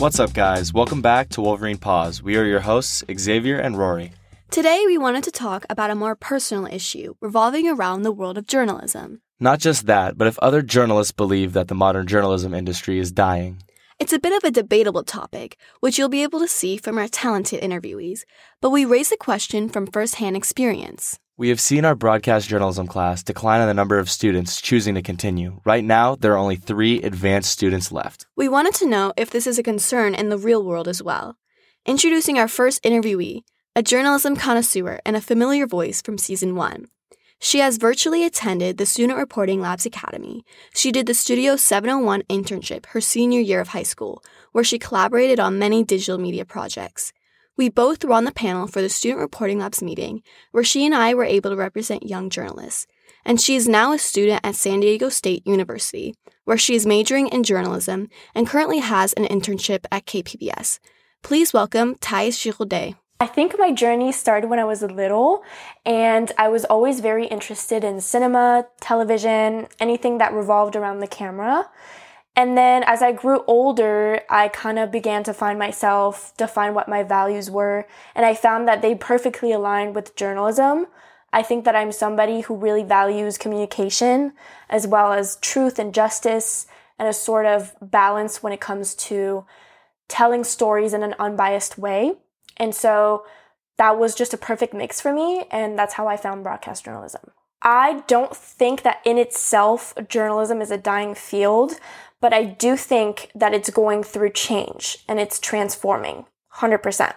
What's up, guys? Welcome back to Wolverine Pause. We are your hosts, Xavier and Rory. Today, we wanted to talk about a more personal issue revolving around the world of journalism. Not just that, but if other journalists believe that the modern journalism industry is dying. It's a bit of a debatable topic, which you'll be able to see from our talented interviewees, but we raise the question from firsthand experience. We have seen our broadcast journalism class decline in the number of students choosing to continue. Right now, there are only three advanced students left. We wanted to know if this is a concern in the real world as well. Introducing our first interviewee, a journalism connoisseur and a familiar voice from season one. She has virtually attended the Student Reporting Labs Academy. She did the Studio 701 internship her senior year of high school, where she collaborated on many digital media projects. We both were on the panel for the Student Reporting Labs meeting, where she and I were able to represent young journalists. And she is now a student at San Diego State University, where she is majoring in journalism and currently has an internship at KPBS. Please welcome Thais Giraudet. I think my journey started when I was little, and I was always very interested in cinema, television, anything that revolved around the camera. And then as I grew older, I kind of began to find myself, define what my values were, and I found that they perfectly aligned with journalism. I think that I'm somebody who really values communication as well as truth and justice and a sort of balance when it comes to telling stories in an unbiased way. And so that was just a perfect mix for me, and that's how I found broadcast journalism. I don't think that in itself journalism is a dying field, but I do think that it's going through change and it's transforming 100%.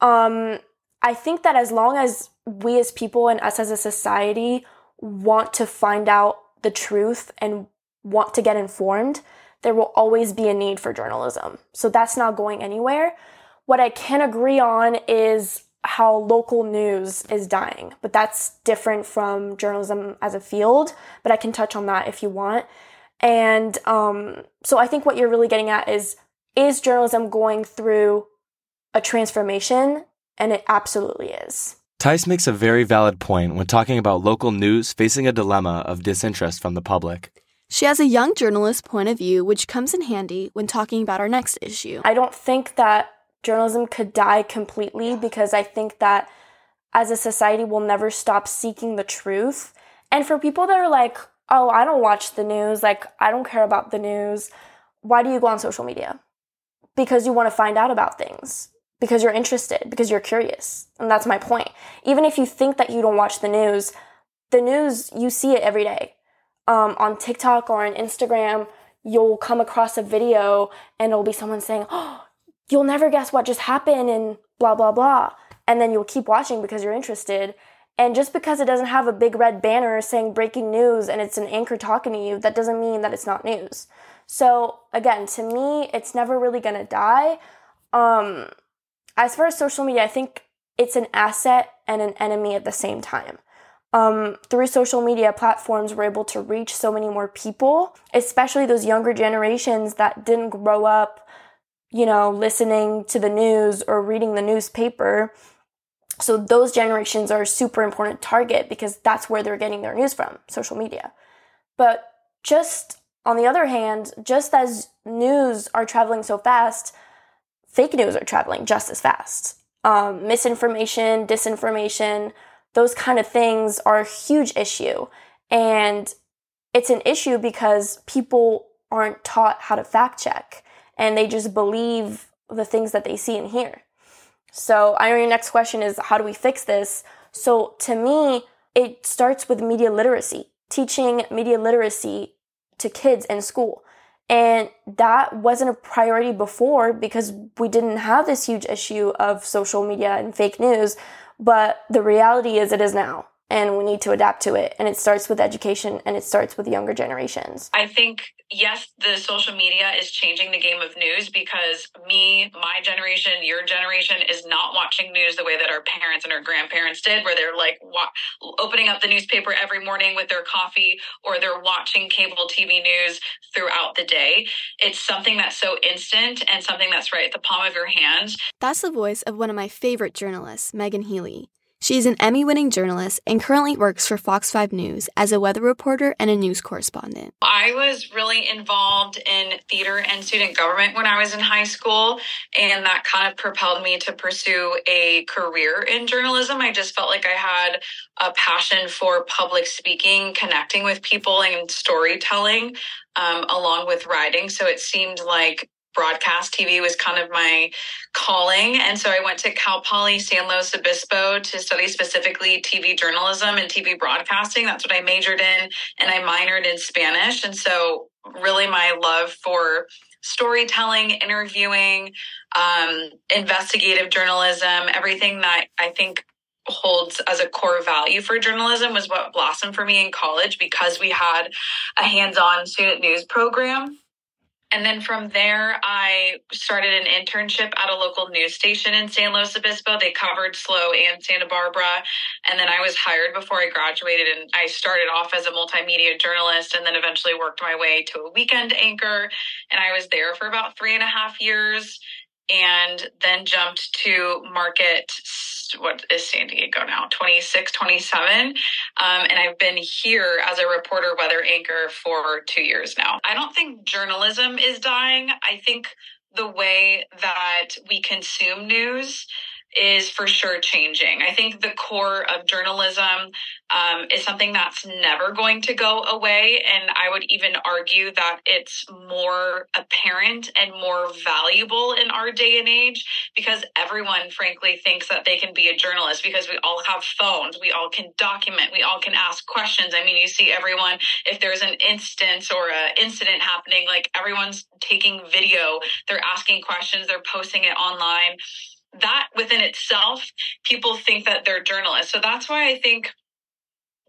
Um, I think that as long as we as people and us as a society want to find out the truth and want to get informed, there will always be a need for journalism. So that's not going anywhere. What I can agree on is how local news is dying, but that's different from journalism as a field. But I can touch on that if you want. And um, so I think what you're really getting at is is journalism going through a transformation? And it absolutely is. Thais makes a very valid point when talking about local news facing a dilemma of disinterest from the public. She has a young journalist point of view, which comes in handy when talking about our next issue. I don't think that journalism could die completely because I think that as a society we'll never stop seeking the truth. And for people that are like, oh, I don't watch the news, like, I don't care about the news, why do you go on social media? Because you want to find out about things, because you're interested, because you're curious. And that's my point. Even if you think that you don't watch the news, the news, you see it every day. Um, on TikTok or on Instagram, you'll come across a video and it'll be someone saying, oh, you'll never guess what just happened and blah, blah, blah. And then you'll keep watching because you're interested. And just because it doesn't have a big red banner saying breaking news and it's an anchor talking to you, that doesn't mean that it's not news. So again, to me, it's never really gonna die. Um, as far as social media, I think it's an asset and an enemy at the same time. Um, through social media platforms, we're able to reach so many more people, especially those younger generations that didn't grow up, you know, listening to the news or reading the newspaper so those generations are a super important target because that's where they're getting their news from, social media. But just on the other hand, just as news are traveling so fast, fake news are traveling just as fast. Um, misinformation, disinformation, those kind of things are a huge issue. And it's an issue because people aren't taught how to fact check and they just believe the things that they see and hear. So I know your next question is how do we fix this? So to me, it starts with media literacy, teaching media literacy to kids in school. And that wasn't a priority before because we didn't have this huge issue of social media and fake news. But the reality is it is now and we need to adapt to it. And it starts with education and it starts with younger generations. I think, yes, the social media is changing the game of news because me, my generation, your generation is not watching news the way that our parents and our grandparents did, where they're like wa- opening up the newspaper every morning with their coffee or they're watching cable TV news throughout the day. It's something that's so instant and something that's right at the palm of your hand. That's the voice of one of my favorite journalists, Megan Healy. She is an Emmy winning journalist and currently works for Fox 5 News as a weather reporter and a news correspondent. I was really involved in theater and student government when I was in high school, and that kind of propelled me to pursue a career in journalism. I just felt like I had a passion for public speaking, connecting with people, and storytelling um, along with writing. So it seemed like broadcast TV was kind of my calling. And so I went to Cal Poly San Luis Obispo to study specifically TV journalism and TV broadcasting. That's what I majored in. And I minored in Spanish. And so really my love for storytelling, interviewing, um, investigative journalism, everything that I think holds as a core value for journalism was what blossomed for me in college because we had a hands-on student news program and then from there, I started an internship at a local news station in San Luis Obispo. They covered SLO and Santa Barbara. And then I was hired before I graduated. And I started off as a multimedia journalist and then eventually worked my way to a weekend anchor. And I was there for about three and a half years and then jumped to market what is San Diego now 26 27 um, and I've been here as a reporter weather anchor for 2 years now. I don't think journalism is dying. I think the way that we consume news is for sure changing. I think the core of journalism um, is something that's never going to go away. And I would even argue that it's more apparent and more valuable in our day and age because everyone, frankly, thinks that they can be a journalist because we all have phones, we all can document, we all can ask questions. I mean, you see everyone, if there's an instance or an incident happening, like everyone's taking video, they're asking questions, they're posting it online that within itself, people think that they're journalists. So that's why I think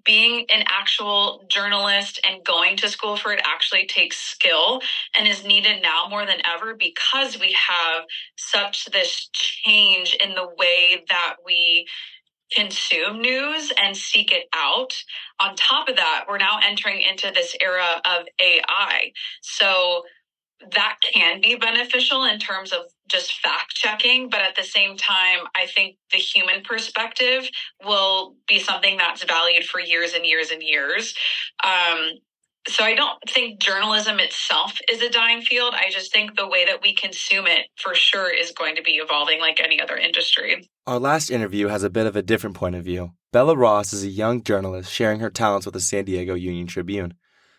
being an actual journalist and going to school for it actually takes skill and is needed now more than ever because we have such this change in the way that we consume news and seek it out. On top of that, we're now entering into this era of AI. So that can be beneficial in terms of just fact checking, but at the same time, I think the human perspective will be something that's valued for years and years and years. Um, so I don't think journalism itself is a dying field. I just think the way that we consume it for sure is going to be evolving like any other industry. Our last interview has a bit of a different point of view. Bella Ross is a young journalist sharing her talents with the San Diego Union Tribune.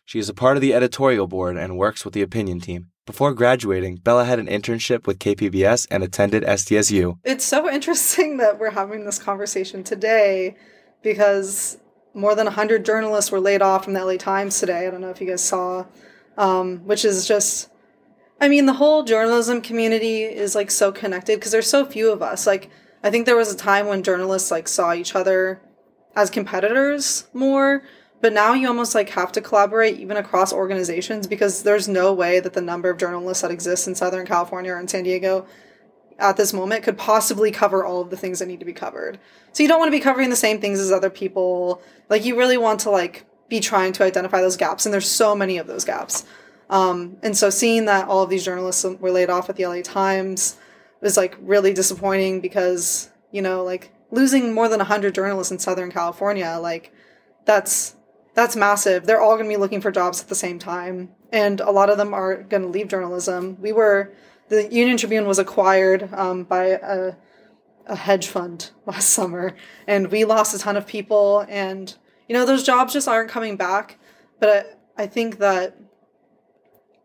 She is a part of the editorial board and works with the opinion team. Before graduating, Bella had an internship with KPBS and attended SDSU. It's so interesting that we're having this conversation today because more than 100 journalists were laid off from the LA Times today. I don't know if you guys saw, um, which is just, I mean, the whole journalism community is like so connected because there's so few of us. Like, I think there was a time when journalists like saw each other as competitors more but now you almost like have to collaborate even across organizations because there's no way that the number of journalists that exist in Southern California or in San Diego at this moment could possibly cover all of the things that need to be covered. So you don't want to be covering the same things as other people. Like you really want to like be trying to identify those gaps and there's so many of those gaps. Um, and so seeing that all of these journalists were laid off at the LA Times was like really disappointing because, you know, like losing more than 100 journalists in Southern California, like that's that's massive. They're all going to be looking for jobs at the same time, and a lot of them are going to leave journalism. We were the Union Tribune was acquired um, by a, a hedge fund last summer, and we lost a ton of people. And you know those jobs just aren't coming back. But I, I think that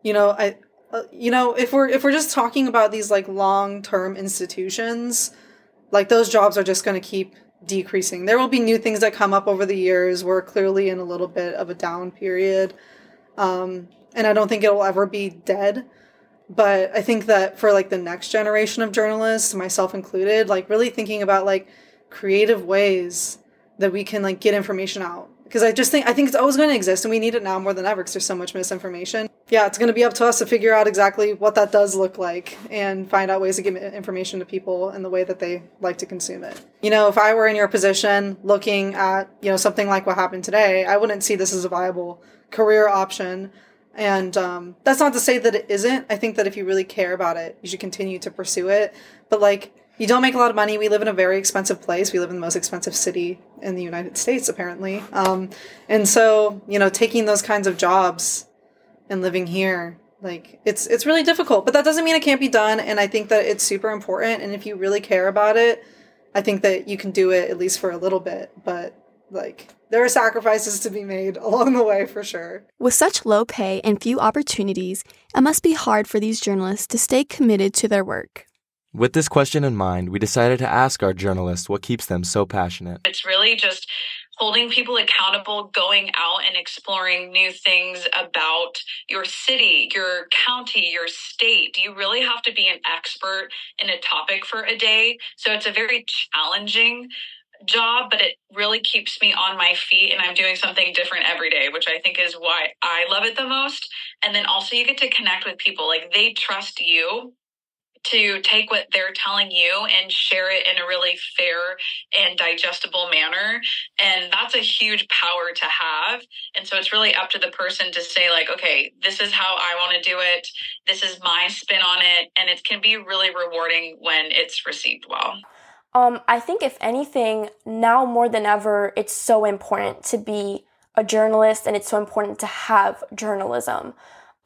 you know I uh, you know if we're if we're just talking about these like long term institutions, like those jobs are just going to keep decreasing. There will be new things that come up over the years. We're clearly in a little bit of a down period. Um, and I don't think it will ever be dead. But I think that for like the next generation of journalists, myself included, like really thinking about like creative ways that we can like get information out because I just think I think it's always going to exist, and we need it now more than ever because there's so much misinformation. Yeah, it's going to be up to us to figure out exactly what that does look like and find out ways to give information to people in the way that they like to consume it. You know, if I were in your position, looking at you know something like what happened today, I wouldn't see this as a viable career option. And um, that's not to say that it isn't. I think that if you really care about it, you should continue to pursue it. But like you don't make a lot of money. We live in a very expensive place. We live in the most expensive city in the United States, apparently. Um, and so, you know, taking those kinds of jobs and living here, like it's it's really difficult. But that doesn't mean it can't be done. And I think that it's super important. And if you really care about it, I think that you can do it at least for a little bit. But like there are sacrifices to be made along the way for sure. With such low pay and few opportunities, it must be hard for these journalists to stay committed to their work. With this question in mind, we decided to ask our journalists what keeps them so passionate. It's really just holding people accountable, going out and exploring new things about your city, your county, your state. You really have to be an expert in a topic for a day. So it's a very challenging job, but it really keeps me on my feet and I'm doing something different every day, which I think is why I love it the most. And then also you get to connect with people. Like they trust you to take what they're telling you and share it in a really fair and digestible manner. And that's a huge power to have. And so it's really up to the person to say, like, okay, this is how I want to do it. This is my spin on it. And it can be really rewarding when it's received well. Um, I think, if anything, now more than ever, it's so important to be a journalist and it's so important to have journalism.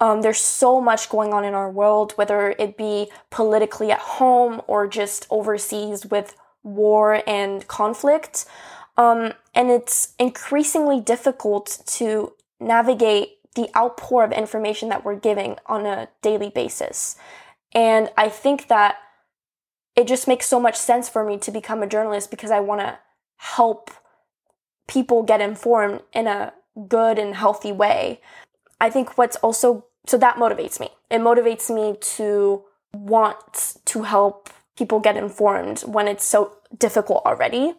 Um, there's so much going on in our world, whether it be politically at home or just overseas with war and conflict. Um, and it's increasingly difficult to navigate the outpour of information that we're giving on a daily basis. And I think that it just makes so much sense for me to become a journalist because I want to help people get informed in a good and healthy way. I think what's also so that motivates me. It motivates me to want to help people get informed when it's so difficult already.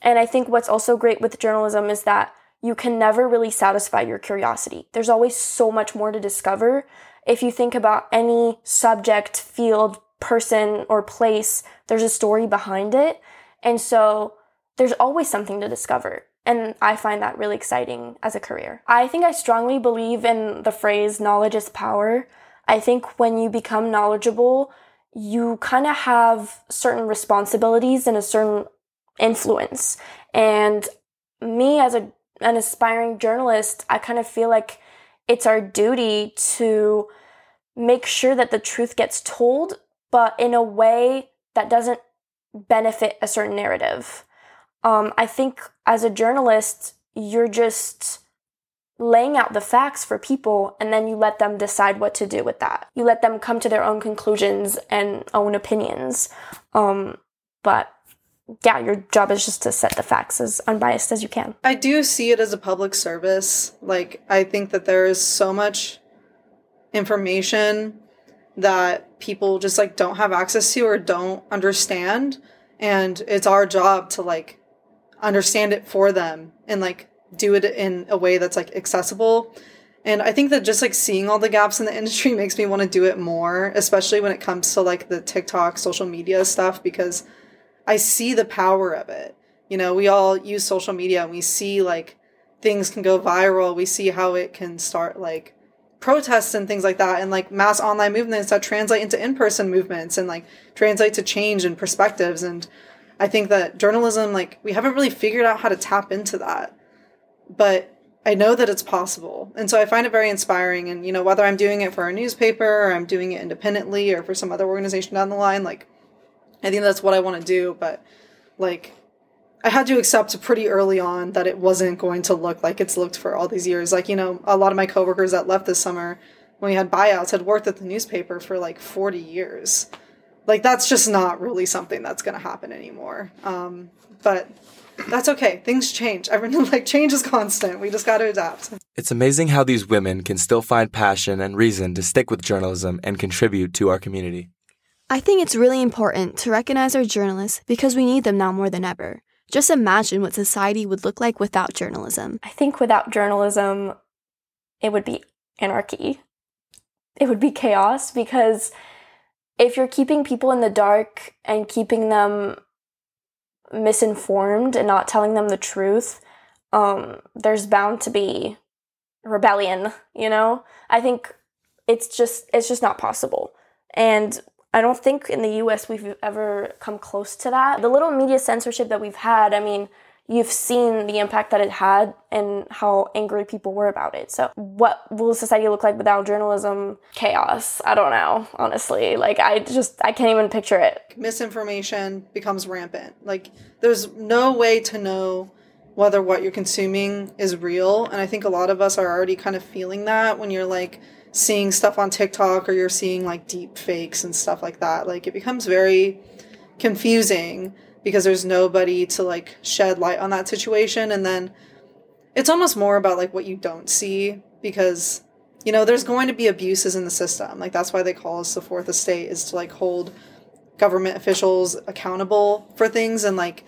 And I think what's also great with journalism is that you can never really satisfy your curiosity. There's always so much more to discover. If you think about any subject, field, person, or place, there's a story behind it. And so there's always something to discover. And I find that really exciting as a career. I think I strongly believe in the phrase knowledge is power. I think when you become knowledgeable, you kind of have certain responsibilities and a certain influence. And me as a an aspiring journalist, I kind of feel like it's our duty to make sure that the truth gets told, but in a way that doesn't benefit a certain narrative um, I think as a journalist, you're just laying out the facts for people and then you let them decide what to do with that. You let them come to their own conclusions and own opinions. Um, but yeah, your job is just to set the facts as unbiased as you can. I do see it as a public service. Like, I think that there is so much information that people just like don't have access to or don't understand. And it's our job to like understand it for them and like do it in a way that's like accessible. And I think that just like seeing all the gaps in the industry makes me want to do it more, especially when it comes to like the TikTok social media stuff because I see the power of it. You know, we all use social media and we see like things can go viral. We see how it can start like protests and things like that and like mass online movements that translate into in-person movements and like translate to change and perspectives and I think that journalism, like, we haven't really figured out how to tap into that. But I know that it's possible. And so I find it very inspiring. And, you know, whether I'm doing it for a newspaper or I'm doing it independently or for some other organization down the line, like, I think that's what I want to do. But, like, I had to accept pretty early on that it wasn't going to look like it's looked for all these years. Like, you know, a lot of my coworkers that left this summer when we had buyouts had worked at the newspaper for like 40 years like that's just not really something that's going to happen anymore. Um, but that's okay. Things change. Everything like change is constant. We just got to adapt. It's amazing how these women can still find passion and reason to stick with journalism and contribute to our community. I think it's really important to recognize our journalists because we need them now more than ever. Just imagine what society would look like without journalism. I think without journalism it would be anarchy. It would be chaos because if you're keeping people in the dark and keeping them misinformed and not telling them the truth, um, there's bound to be rebellion, you know? I think it's just it's just not possible. And I don't think in the US we've ever come close to that. The little media censorship that we've had, I mean, you've seen the impact that it had and how angry people were about it. So, what will society look like without journalism? Chaos. I don't know, honestly. Like, I just, I can't even picture it. Misinformation becomes rampant. Like, there's no way to know whether what you're consuming is real. And I think a lot of us are already kind of feeling that when you're like seeing stuff on TikTok or you're seeing like deep fakes and stuff like that. Like, it becomes very confusing because there's nobody to like shed light on that situation. And then it's almost more about like what you don't see because you know there's going to be abuses in the system. Like that's why they call us the fourth estate is to like hold government officials accountable for things. And like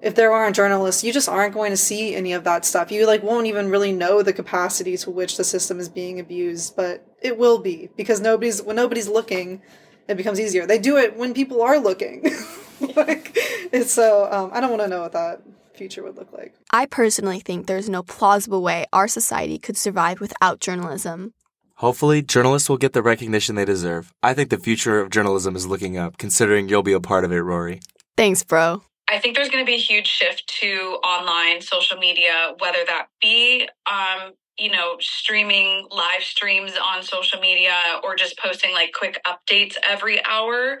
if there aren't journalists you just aren't going to see any of that stuff. You like won't even really know the capacity to which the system is being abused but it will be because nobody's when nobody's looking it becomes easier. They do it when people are looking like so um, I don't want to know what that future would look like. I personally think there's no plausible way our society could survive without journalism. Hopefully, journalists will get the recognition they deserve. I think the future of journalism is looking up, considering you'll be a part of it, Rory. Thanks, bro. I think there's going to be a huge shift to online social media, whether that be, um, you know, streaming live streams on social media or just posting like quick updates every hour.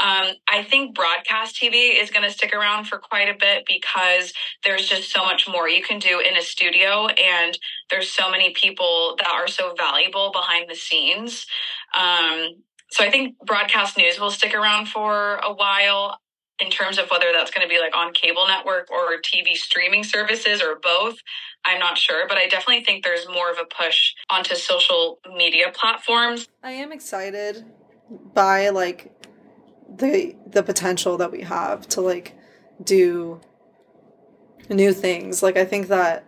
Um, I think broadcast TV is going to stick around for quite a bit because there's just so much more you can do in a studio, and there's so many people that are so valuable behind the scenes. Um, so I think broadcast news will stick around for a while in terms of whether that's going to be like on cable network or TV streaming services or both. I'm not sure, but I definitely think there's more of a push onto social media platforms. I am excited by like the the potential that we have to like do new things. Like I think that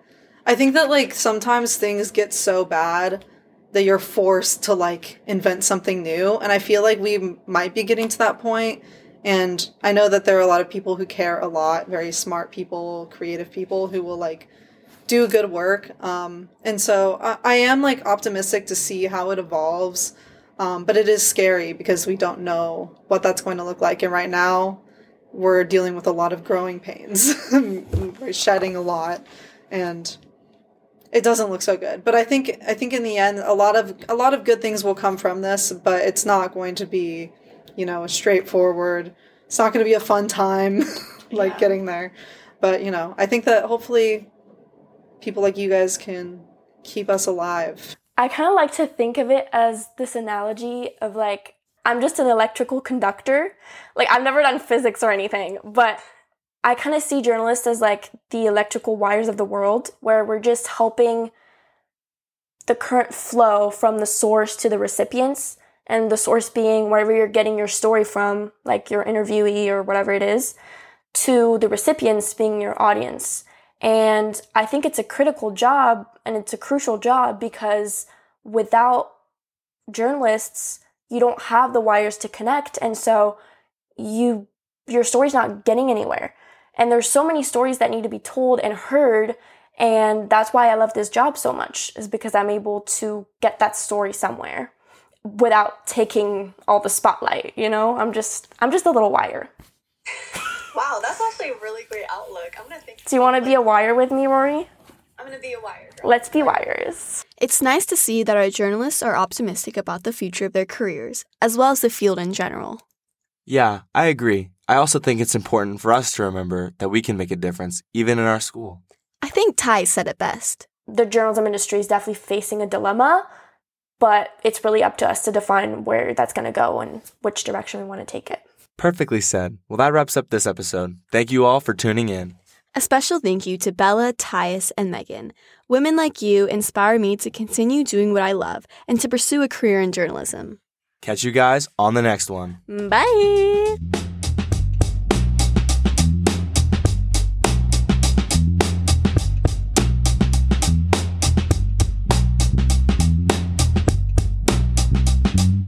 I think that like sometimes things get so bad that you're forced to like invent something new and I feel like we might be getting to that point and I know that there are a lot of people who care a lot, very smart people, creative people who will like do good work. Um, and so I, I am like optimistic to see how it evolves. Um, but it is scary because we don't know what that's going to look like. And right now, we're dealing with a lot of growing pains. we're shedding a lot, and it doesn't look so good. But I think I think in the end, a lot of a lot of good things will come from this. But it's not going to be, you know, straightforward. It's not going to be a fun time, like yeah. getting there. But you know, I think that hopefully, people like you guys can keep us alive. I kind of like to think of it as this analogy of like, I'm just an electrical conductor. Like, I've never done physics or anything, but I kind of see journalists as like the electrical wires of the world, where we're just helping the current flow from the source to the recipients, and the source being wherever you're getting your story from, like your interviewee or whatever it is, to the recipients being your audience. And I think it's a critical job and it's a crucial job because without journalists, you don't have the wires to connect. And so you your story's not getting anywhere. And there's so many stories that need to be told and heard. And that's why I love this job so much, is because I'm able to get that story somewhere without taking all the spotlight, you know? I'm just I'm just a little wire. Wow, that's actually a really great outlook. I'm gonna think. Do you want to be a wire with me, Rory? I'm gonna be a wire. Girl. Let's be wires. It's nice to see that our journalists are optimistic about the future of their careers, as well as the field in general. Yeah, I agree. I also think it's important for us to remember that we can make a difference, even in our school. I think Ty said it best. The journalism industry is definitely facing a dilemma, but it's really up to us to define where that's going to go and which direction we want to take it. Perfectly said. Well, that wraps up this episode. Thank you all for tuning in. A special thank you to Bella, Thais, and Megan. Women like you inspire me to continue doing what I love and to pursue a career in journalism. Catch you guys on the next one. Bye.